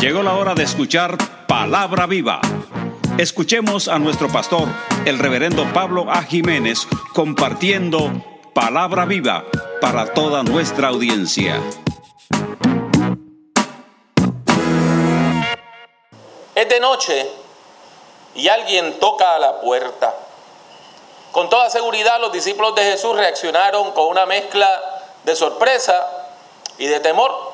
Llegó la hora de escuchar Palabra Viva. Escuchemos a nuestro pastor, el reverendo Pablo A. Jiménez, compartiendo Palabra Viva para toda nuestra audiencia. Es de noche y alguien toca a la puerta. Con toda seguridad los discípulos de Jesús reaccionaron con una mezcla de sorpresa y de temor.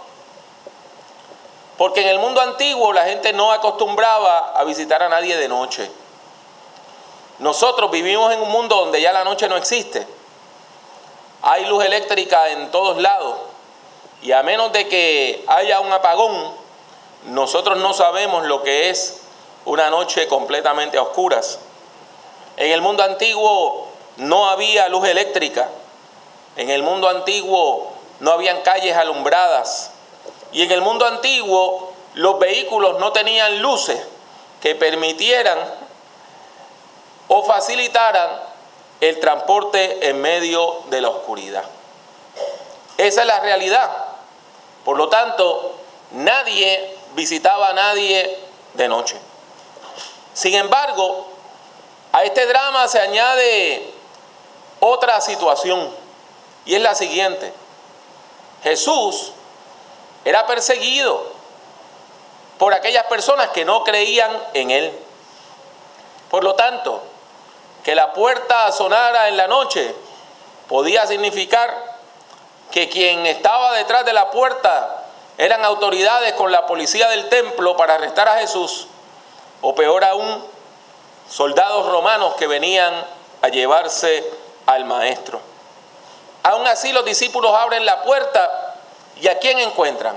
Porque en el mundo antiguo la gente no acostumbraba a visitar a nadie de noche. Nosotros vivimos en un mundo donde ya la noche no existe. Hay luz eléctrica en todos lados. Y a menos de que haya un apagón, nosotros no sabemos lo que es una noche completamente a oscuras. En el mundo antiguo no había luz eléctrica. En el mundo antiguo no habían calles alumbradas. Y en el mundo antiguo los vehículos no tenían luces que permitieran o facilitaran el transporte en medio de la oscuridad. Esa es la realidad. Por lo tanto, nadie visitaba a nadie de noche. Sin embargo, a este drama se añade otra situación y es la siguiente. Jesús era perseguido por aquellas personas que no creían en él. Por lo tanto, que la puerta sonara en la noche podía significar que quien estaba detrás de la puerta eran autoridades con la policía del templo para arrestar a Jesús, o peor aún, soldados romanos que venían a llevarse al maestro. Aún así los discípulos abren la puerta y ¿a quién encuentran?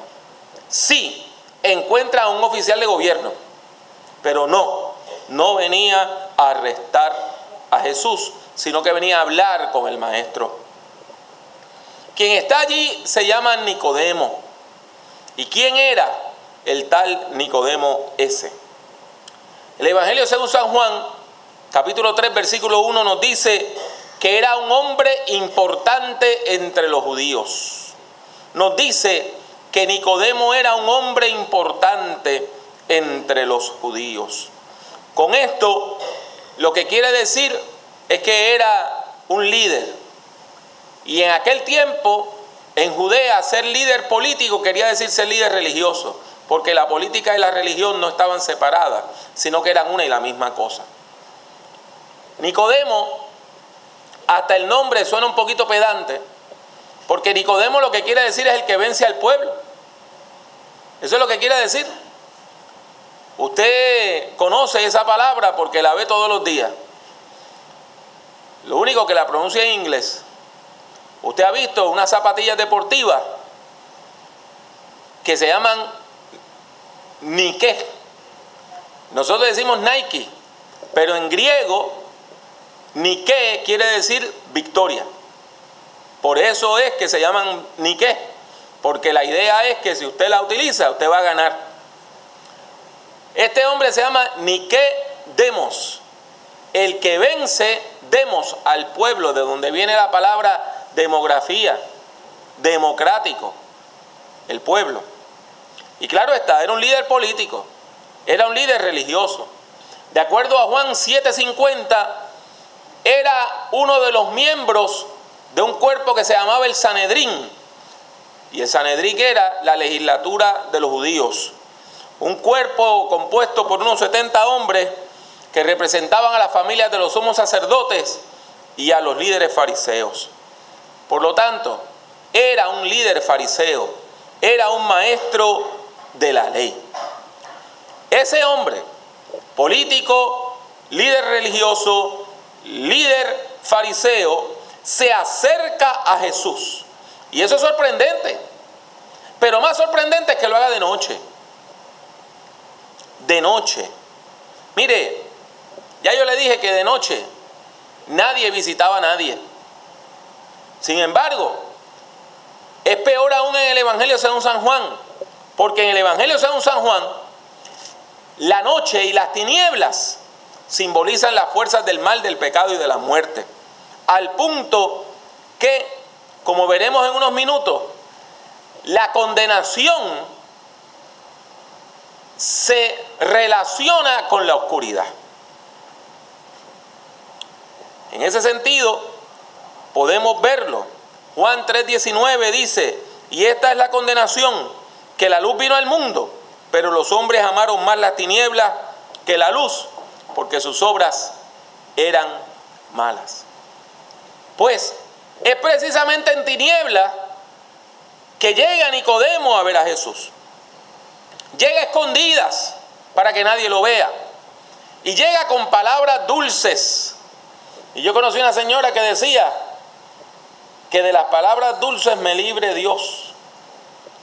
Sí, encuentran a un oficial de gobierno, pero no, no venía a arrestar a Jesús, sino que venía a hablar con el maestro. Quien está allí se llama Nicodemo. ¿Y quién era el tal Nicodemo ese? El Evangelio según San Juan, capítulo 3, versículo 1 nos dice que era un hombre importante entre los judíos. Nos dice que Nicodemo era un hombre importante entre los judíos. Con esto, lo que quiere decir es que era un líder. Y en aquel tiempo, en Judea, ser líder político quería decir ser líder religioso porque la política y la religión no estaban separadas, sino que eran una y la misma cosa. Nicodemo, hasta el nombre suena un poquito pedante, porque Nicodemo lo que quiere decir es el que vence al pueblo. Eso es lo que quiere decir. Usted conoce esa palabra porque la ve todos los días. Lo único que la pronuncia en inglés. Usted ha visto unas zapatillas deportivas que se llaman Nike. Nosotros decimos Nike, pero en griego Nike quiere decir victoria. Por eso es que se llaman Nike, porque la idea es que si usted la utiliza, usted va a ganar. Este hombre se llama Nike Demos, el que vence demos al pueblo, de donde viene la palabra demografía, democrático, el pueblo. Y claro está, era un líder político, era un líder religioso. De acuerdo a Juan 7:50, era uno de los miembros de un cuerpo que se llamaba el Sanedrín. Y el Sanedrín era la legislatura de los judíos. Un cuerpo compuesto por unos 70 hombres que representaban a las familias de los sumos sacerdotes y a los líderes fariseos. Por lo tanto, era un líder fariseo, era un maestro de la ley. Ese hombre, político, líder religioso, líder fariseo, se acerca a Jesús. Y eso es sorprendente. Pero más sorprendente es que lo haga de noche. De noche. Mire, ya yo le dije que de noche nadie visitaba a nadie. Sin embargo, es peor aún en el Evangelio según San Juan, porque en el Evangelio según San Juan, la noche y las tinieblas simbolizan las fuerzas del mal, del pecado y de la muerte. Al punto que, como veremos en unos minutos, la condenación se relaciona con la oscuridad. En ese sentido, podemos verlo. Juan 3:19 dice, y esta es la condenación, que la luz vino al mundo, pero los hombres amaron más las tinieblas que la luz, porque sus obras eran malas. Pues es precisamente en tinieblas que llega Nicodemo a ver a Jesús. Llega escondidas para que nadie lo vea. Y llega con palabras dulces. Y yo conocí una señora que decía que de las palabras dulces me libre Dios,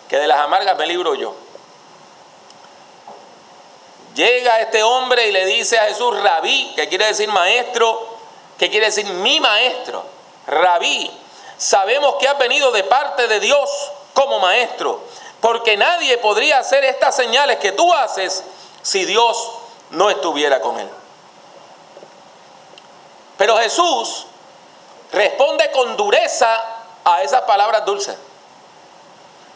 que de las amargas me libro yo. Llega este hombre y le dice a Jesús, rabí, que quiere decir maestro, que quiere decir mi maestro, rabí. Sabemos que has venido de parte de Dios como maestro, porque nadie podría hacer estas señales que tú haces si Dios no estuviera con él. Pero Jesús responde con dureza a esas palabras dulces.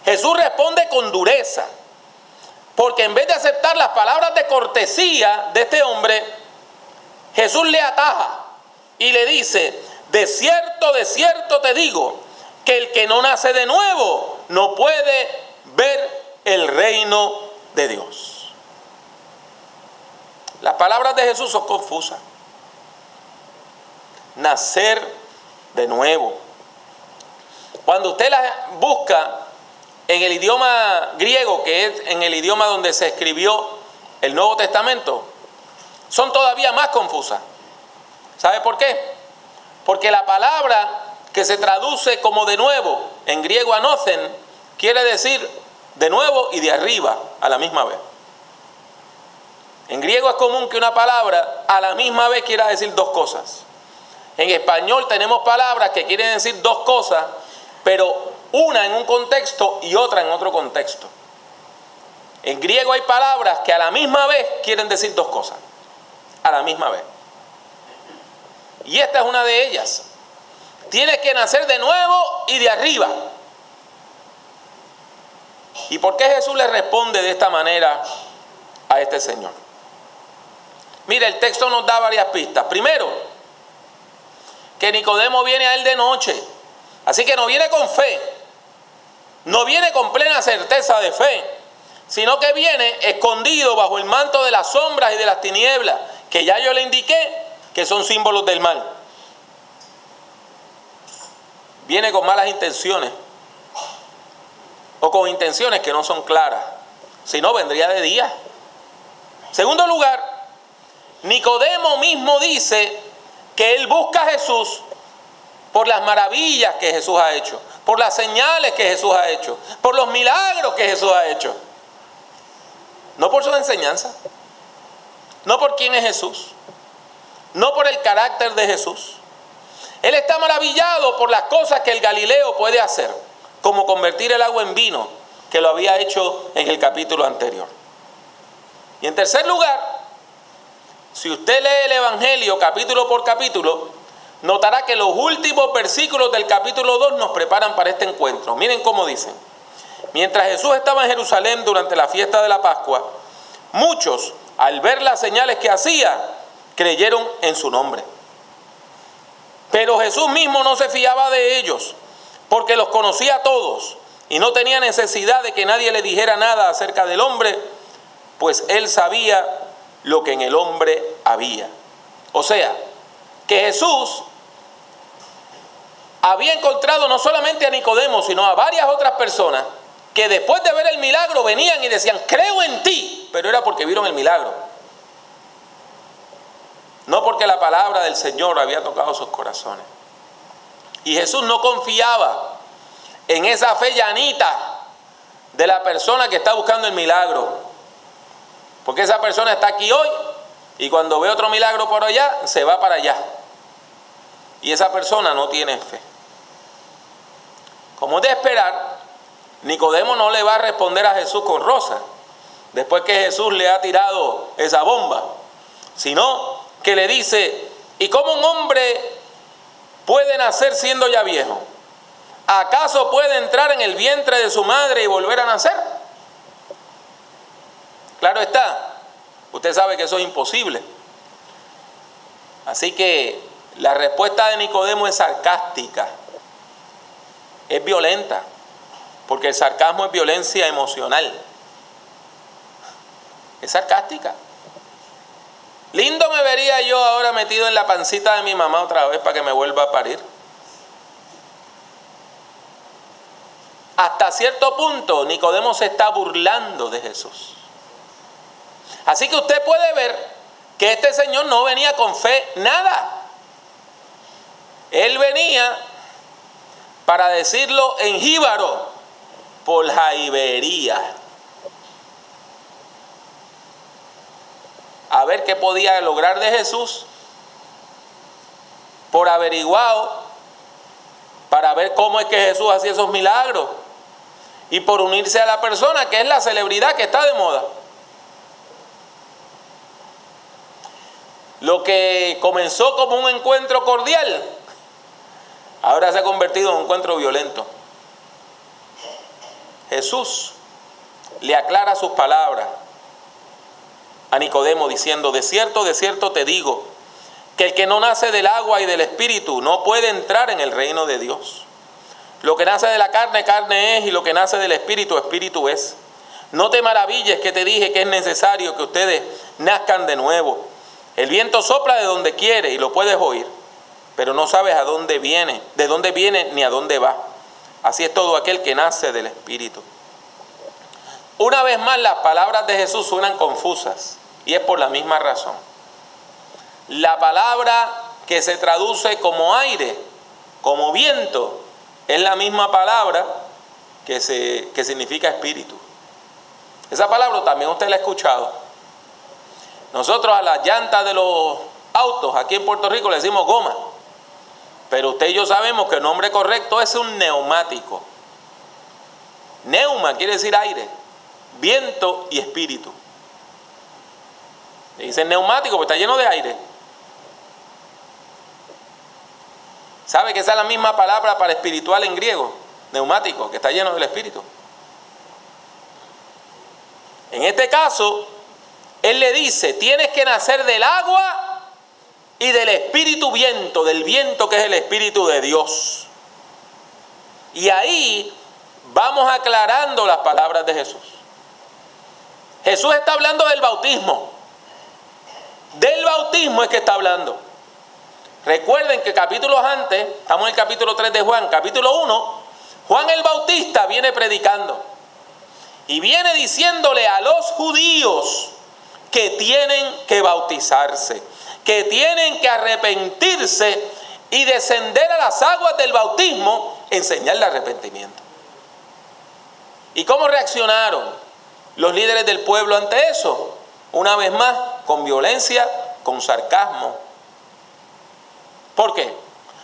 Jesús responde con dureza. Porque en vez de aceptar las palabras de cortesía de este hombre, Jesús le ataja y le dice, de cierto, de cierto te digo, que el que no nace de nuevo no puede ver el reino de Dios. Las palabras de Jesús son confusas. Nacer de nuevo. Cuando usted las busca en el idioma griego, que es en el idioma donde se escribió el Nuevo Testamento, son todavía más confusas. ¿Sabe por qué? Porque la palabra que se traduce como de nuevo en griego anocen quiere decir de nuevo y de arriba a la misma vez. En griego es común que una palabra a la misma vez quiera decir dos cosas. En español tenemos palabras que quieren decir dos cosas, pero una en un contexto y otra en otro contexto. En griego hay palabras que a la misma vez quieren decir dos cosas, a la misma vez. Y esta es una de ellas. Tienes que nacer de nuevo y de arriba. ¿Y por qué Jesús le responde de esta manera a este señor? Mire, el texto nos da varias pistas. Primero, que Nicodemo viene a él de noche. Así que no viene con fe, no viene con plena certeza de fe, sino que viene escondido bajo el manto de las sombras y de las tinieblas, que ya yo le indiqué que son símbolos del mal. Viene con malas intenciones o con intenciones que no son claras, si no vendría de día. Segundo lugar, Nicodemo mismo dice que él busca a Jesús por las maravillas que Jesús ha hecho, por las señales que Jesús ha hecho, por los milagros que Jesús ha hecho. No por su enseñanza, no por quién es Jesús, no por el carácter de Jesús. Él está maravillado por las cosas que el Galileo puede hacer, como convertir el agua en vino, que lo había hecho en el capítulo anterior. Y en tercer lugar, si usted lee el Evangelio capítulo por capítulo, notará que los últimos versículos del capítulo 2 nos preparan para este encuentro. Miren cómo dicen. Mientras Jesús estaba en Jerusalén durante la fiesta de la Pascua, muchos, al ver las señales que hacía, creyeron en su nombre. Pero Jesús mismo no se fiaba de ellos, porque los conocía a todos y no tenía necesidad de que nadie le dijera nada acerca del hombre, pues él sabía lo que en el hombre había. O sea, que Jesús había encontrado no solamente a Nicodemo, sino a varias otras personas que después de ver el milagro venían y decían, creo en ti, pero era porque vieron el milagro. No porque la palabra del Señor había tocado sus corazones. Y Jesús no confiaba en esa fe llanita de la persona que está buscando el milagro. Porque esa persona está aquí hoy y cuando ve otro milagro por allá, se va para allá. Y esa persona no tiene fe. Como de esperar, Nicodemo no le va a responder a Jesús con rosa, después que Jesús le ha tirado esa bomba, sino que le dice, ¿y cómo un hombre puede nacer siendo ya viejo? ¿Acaso puede entrar en el vientre de su madre y volver a nacer? Claro está, usted sabe que eso es imposible. Así que la respuesta de Nicodemo es sarcástica, es violenta, porque el sarcasmo es violencia emocional. Es sarcástica. Lindo me vería yo ahora metido en la pancita de mi mamá otra vez para que me vuelva a parir. Hasta cierto punto Nicodemo se está burlando de Jesús. Así que usted puede ver que este señor no venía con fe nada. Él venía, para decirlo en jíbaro, por jaibería. A ver qué podía lograr de Jesús, por averiguado, para ver cómo es que Jesús hacía esos milagros y por unirse a la persona que es la celebridad que está de moda. Lo que comenzó como un encuentro cordial, ahora se ha convertido en un encuentro violento. Jesús le aclara sus palabras a Nicodemo diciendo, de cierto, de cierto te digo, que el que no nace del agua y del espíritu no puede entrar en el reino de Dios. Lo que nace de la carne, carne es, y lo que nace del espíritu, espíritu es. No te maravilles que te dije que es necesario que ustedes nazcan de nuevo. El viento sopla de donde quiere y lo puedes oír, pero no sabes a dónde viene, de dónde viene ni a dónde va. Así es todo aquel que nace del espíritu. Una vez más las palabras de Jesús suenan confusas y es por la misma razón. La palabra que se traduce como aire, como viento, es la misma palabra que, se, que significa espíritu. Esa palabra también usted la ha escuchado. Nosotros a las llantas de los autos aquí en Puerto Rico le decimos goma. Pero usted y yo sabemos que el nombre correcto es un neumático. Neuma quiere decir aire, viento y espíritu. Le dicen neumático porque está lleno de aire. ¿Sabe que esa es la misma palabra para espiritual en griego? Neumático, que está lleno del espíritu. En este caso, él le dice, tienes que nacer del agua y del espíritu viento, del viento que es el espíritu de Dios. Y ahí vamos aclarando las palabras de Jesús. Jesús está hablando del bautismo. Del bautismo es que está hablando. Recuerden que capítulos antes, estamos en el capítulo 3 de Juan, capítulo 1, Juan el Bautista viene predicando y viene diciéndole a los judíos que tienen que bautizarse, que tienen que arrepentirse y descender a las aguas del bautismo, enseñarle arrepentimiento. ¿Y cómo reaccionaron los líderes del pueblo ante eso? Una vez más, con violencia, con sarcasmo, ¿Por qué?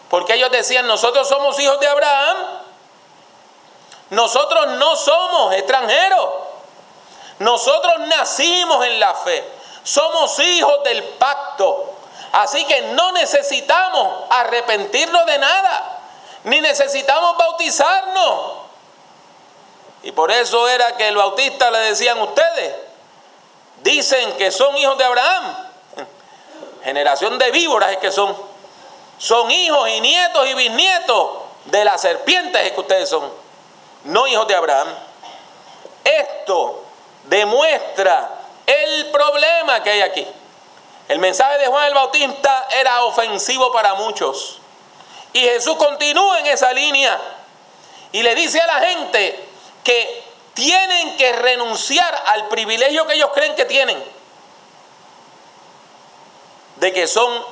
Porque ellos decían, nosotros somos hijos de Abraham. Nosotros no somos extranjeros. Nosotros nacimos en la fe. Somos hijos del pacto. Así que no necesitamos arrepentirnos de nada. Ni necesitamos bautizarnos. Y por eso era que el bautista le decían ustedes, dicen que son hijos de Abraham. Generación de víboras es que son son hijos y nietos y bisnietos de las serpientes que ustedes son, no hijos de Abraham. Esto demuestra el problema que hay aquí. El mensaje de Juan el Bautista era ofensivo para muchos. Y Jesús continúa en esa línea y le dice a la gente que tienen que renunciar al privilegio que ellos creen que tienen, de que son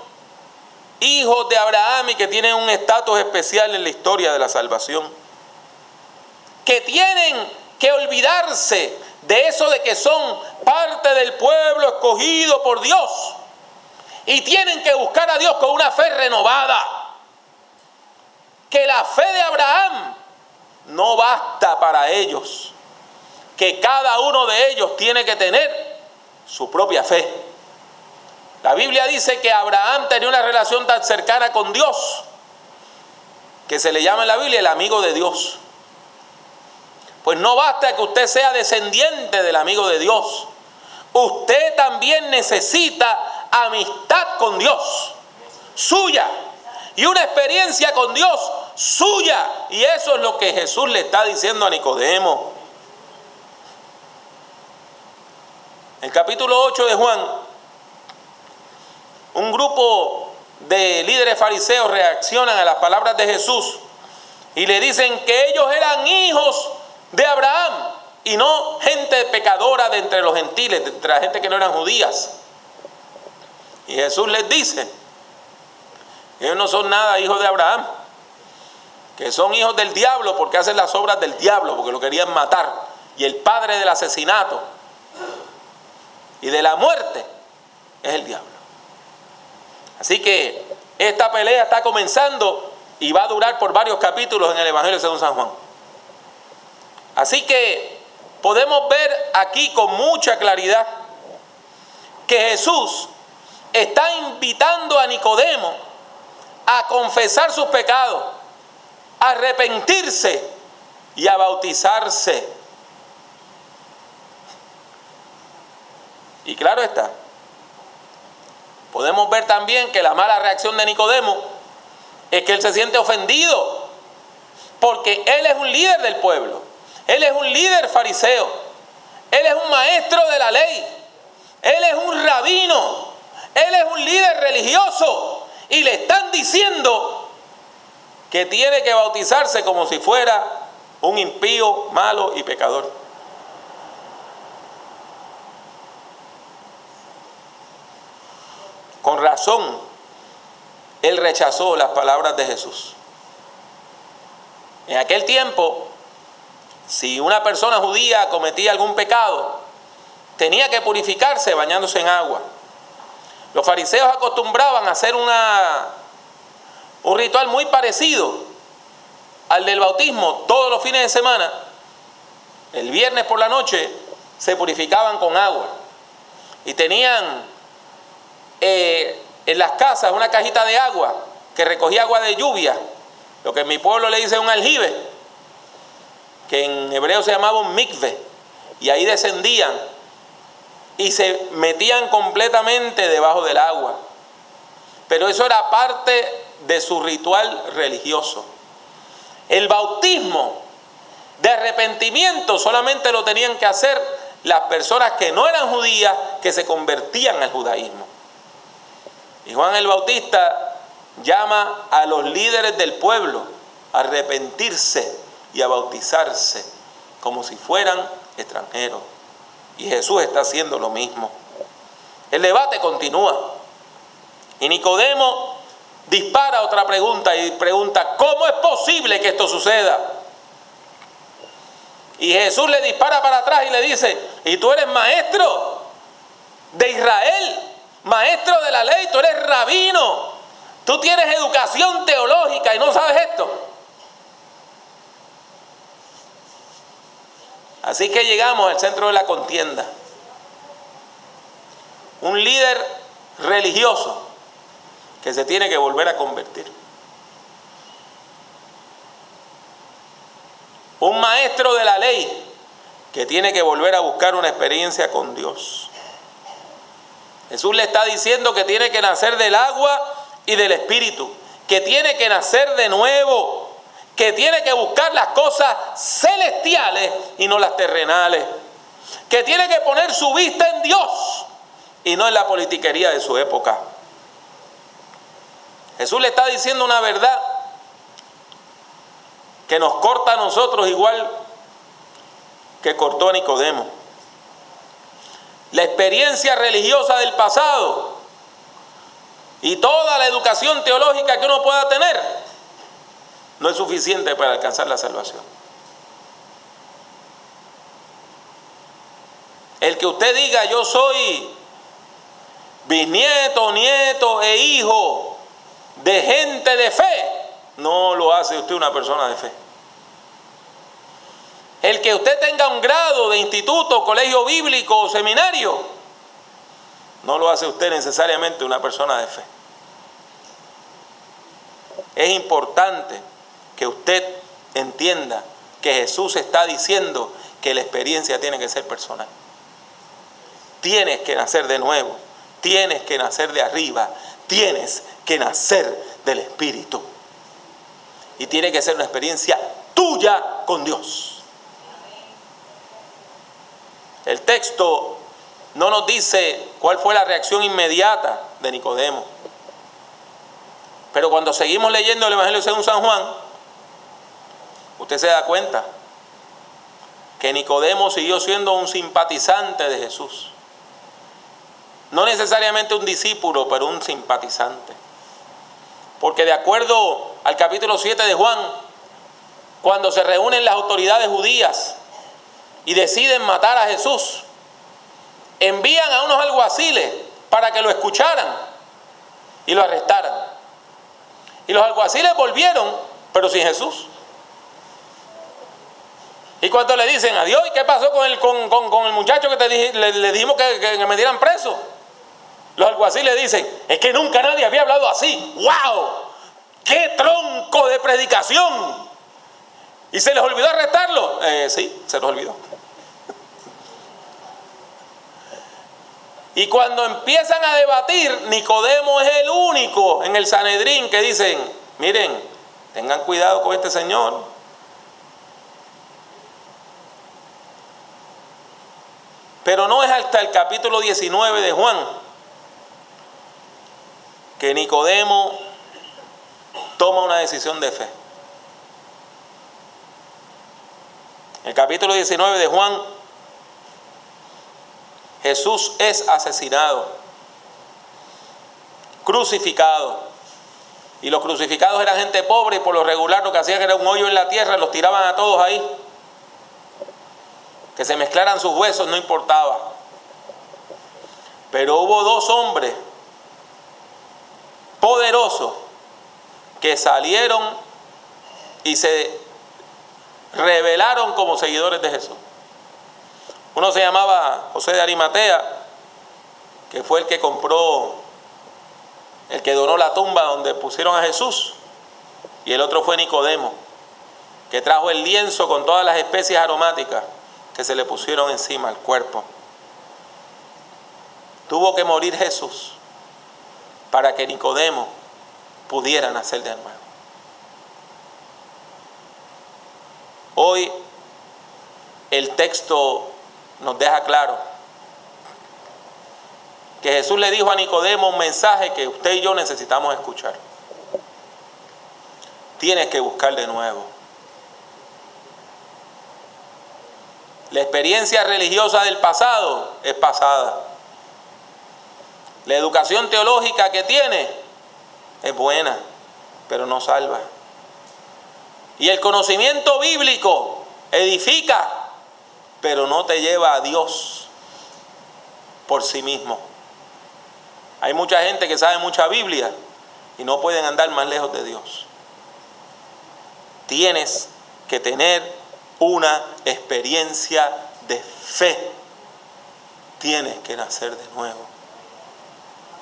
hijos de Abraham y que tienen un estatus especial en la historia de la salvación. Que tienen que olvidarse de eso de que son parte del pueblo escogido por Dios. Y tienen que buscar a Dios con una fe renovada. Que la fe de Abraham no basta para ellos. Que cada uno de ellos tiene que tener su propia fe. La Biblia dice que Abraham tenía una relación tan cercana con Dios que se le llama en la Biblia el amigo de Dios. Pues no basta que usted sea descendiente del amigo de Dios. usted también necesita amistad con Dios, suya, y una experiencia con Dios suya. Y eso es lo que Jesús le está diciendo a Nicodemo. El capítulo 8 de Juan, un grupo de líderes fariseos reaccionan a las palabras de Jesús y le dicen que ellos eran hijos de Abraham y no gente pecadora de entre los gentiles, de entre la gente que no eran judías. Y Jesús les dice, ellos no son nada hijos de Abraham, que son hijos del diablo porque hacen las obras del diablo, porque lo querían matar. Y el padre del asesinato y de la muerte es el diablo. Así que esta pelea está comenzando y va a durar por varios capítulos en el Evangelio según San Juan. Así que podemos ver aquí con mucha claridad que Jesús está invitando a Nicodemo a confesar sus pecados, a arrepentirse y a bautizarse. Y claro está, podemos ver también que la mala reacción de Nicodemo es que él se siente ofendido, porque él es un líder del pueblo, él es un líder fariseo, él es un maestro de la ley, él es un rabino, él es un líder religioso y le están diciendo que tiene que bautizarse como si fuera un impío, malo y pecador. Con razón, él rechazó las palabras de Jesús. En aquel tiempo, si una persona judía cometía algún pecado, tenía que purificarse bañándose en agua. Los fariseos acostumbraban a hacer una, un ritual muy parecido al del bautismo todos los fines de semana. El viernes por la noche se purificaban con agua y tenían eh, en las casas una cajita de agua que recogía agua de lluvia, lo que en mi pueblo le dice un aljibe, que en hebreo se llamaba un mikve, y ahí descendían y se metían completamente debajo del agua. Pero eso era parte de su ritual religioso. El bautismo de arrepentimiento solamente lo tenían que hacer las personas que no eran judías, que se convertían al judaísmo. Y Juan el Bautista llama a los líderes del pueblo a arrepentirse y a bautizarse como si fueran extranjeros. Y Jesús está haciendo lo mismo. El debate continúa. Y Nicodemo dispara otra pregunta y pregunta, ¿cómo es posible que esto suceda? Y Jesús le dispara para atrás y le dice, ¿y tú eres maestro de Israel? Maestro de la ley, tú eres rabino. Tú tienes educación teológica y no sabes esto. Así que llegamos al centro de la contienda. Un líder religioso que se tiene que volver a convertir. Un maestro de la ley que tiene que volver a buscar una experiencia con Dios. Jesús le está diciendo que tiene que nacer del agua y del espíritu, que tiene que nacer de nuevo que tiene que buscar las cosas celestiales y no las terrenales, que tiene que poner su vista en Dios y no en la politiquería de su época. Jesús le está diciendo una verdad que nos corta a nosotros igual que cortó a Nicodemo. La experiencia religiosa del pasado y toda la educación teológica que uno pueda tener no es suficiente para alcanzar la salvación. El que usted diga yo soy bisnieto, nieto e hijo de gente de fe, no lo hace usted una persona de fe. El que usted tenga un grado de instituto, colegio bíblico o seminario, no lo hace usted necesariamente una persona de fe. Es importante que usted entienda que Jesús está diciendo que la experiencia tiene que ser personal. tienes que nacer de nuevo, tienes que nacer de arriba, tienes que nacer del Espíritu. Y tiene que ser una experiencia tuya con Dios. El texto no nos dice cuál fue la reacción inmediata de Nicodemo. Pero cuando seguimos leyendo el Evangelio según San Juan, usted se da cuenta que Nicodemo siguió siendo un simpatizante de Jesús. No necesariamente un discípulo, pero un simpatizante. Porque de acuerdo al capítulo 7 de Juan, cuando se reúnen las autoridades judías y deciden matar a Jesús, envían a unos alguaciles para que lo escucharan y lo arrestaran. Y los alguaciles volvieron, pero sin Jesús. Y cuando le dicen adiós, ¿y qué pasó con el, con, el muchacho que te le, dijimos que, que, me dieran preso? Los alguaciles dicen, es que nunca nadie había hablado así. ¡Wow! ¡Qué tronco de predicación! ¿Y se les olvidó arrestarlo? Eh, sí, se les olvidó. Y cuando empiezan a debatir, Nicodemo es el único en el Sanedrín que dicen, miren, tengan cuidado con este señor. Pero no es hasta el capítulo 19 de Juan que Nicodemo toma una decisión de fe. El capítulo 19 de Juan Jesús es asesinado, crucificado. Y los crucificados eran gente pobre y por lo regular lo que hacían era un hoyo en la tierra, los tiraban a todos ahí. Que se mezclaran sus huesos no importaba. Pero hubo dos hombres poderosos que salieron y se revelaron como seguidores de Jesús. Uno se llamaba José de Arimatea, que fue el que compró, el que donó la tumba donde pusieron a Jesús. Y el otro fue Nicodemo, que trajo el lienzo con todas las especies aromáticas que se le pusieron encima al cuerpo. Tuvo que morir Jesús para que Nicodemo pudiera nacer de nuevo. Hoy el texto nos deja claro que Jesús le dijo a Nicodemo un mensaje que usted y yo necesitamos escuchar. Tienes que buscar de nuevo. La experiencia religiosa del pasado es pasada. La educación teológica que tiene es buena, pero no salva. Y el conocimiento bíblico edifica, pero no te lleva a Dios por sí mismo. Hay mucha gente que sabe mucha Biblia y no pueden andar más lejos de Dios. Tienes que tener una experiencia de fe. Tienes que nacer de nuevo.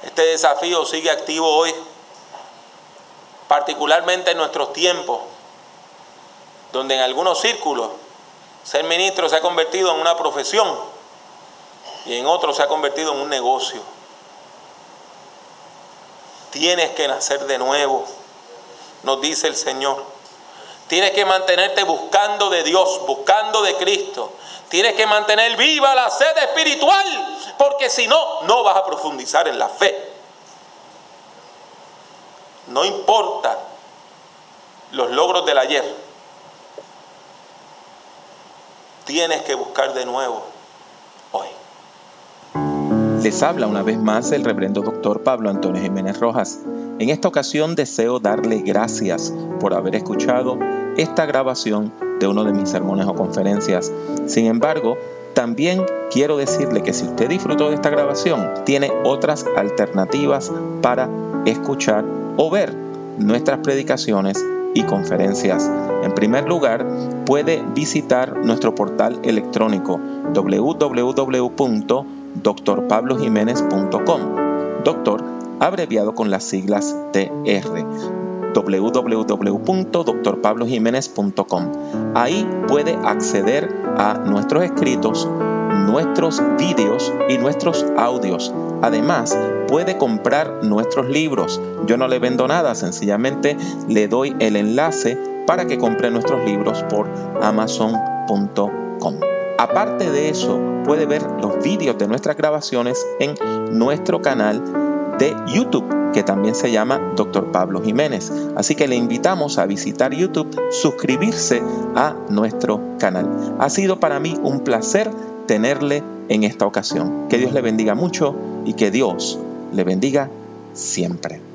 Este desafío sigue activo hoy, particularmente en nuestros tiempos, donde en algunos círculos ser ministro se ha convertido en una profesión y en otros se ha convertido en un negocio. Tienes que nacer de nuevo, nos dice el Señor. Tienes que mantenerte buscando de Dios, buscando de Cristo. Tienes que mantener viva la sed espiritual, porque si no, no vas a profundizar en la fe. No importa los logros del ayer, tienes que buscar de nuevo hoy. Les habla una vez más el reverendo doctor Pablo Antonio Jiménez Rojas. En esta ocasión deseo darle gracias por haber escuchado esta grabación de uno de mis sermones o conferencias. Sin embargo, también quiero decirle que si usted disfrutó de esta grabación, tiene otras alternativas para escuchar o ver nuestras predicaciones y conferencias. En primer lugar, puede visitar nuestro portal electrónico www.drpablojiménez.com. Doctor, abreviado con las siglas TR www.drpablojiménez.com. Ahí puede acceder a nuestros escritos, nuestros vídeos y nuestros audios. Además, puede comprar nuestros libros. Yo no le vendo nada, sencillamente le doy el enlace para que compre nuestros libros por amazon.com. Aparte de eso, puede ver los vídeos de nuestras grabaciones en nuestro canal de YouTube, que también se llama Dr. Pablo Jiménez. Así que le invitamos a visitar YouTube, suscribirse a nuestro canal. Ha sido para mí un placer tenerle en esta ocasión. Que Dios le bendiga mucho y que Dios le bendiga siempre.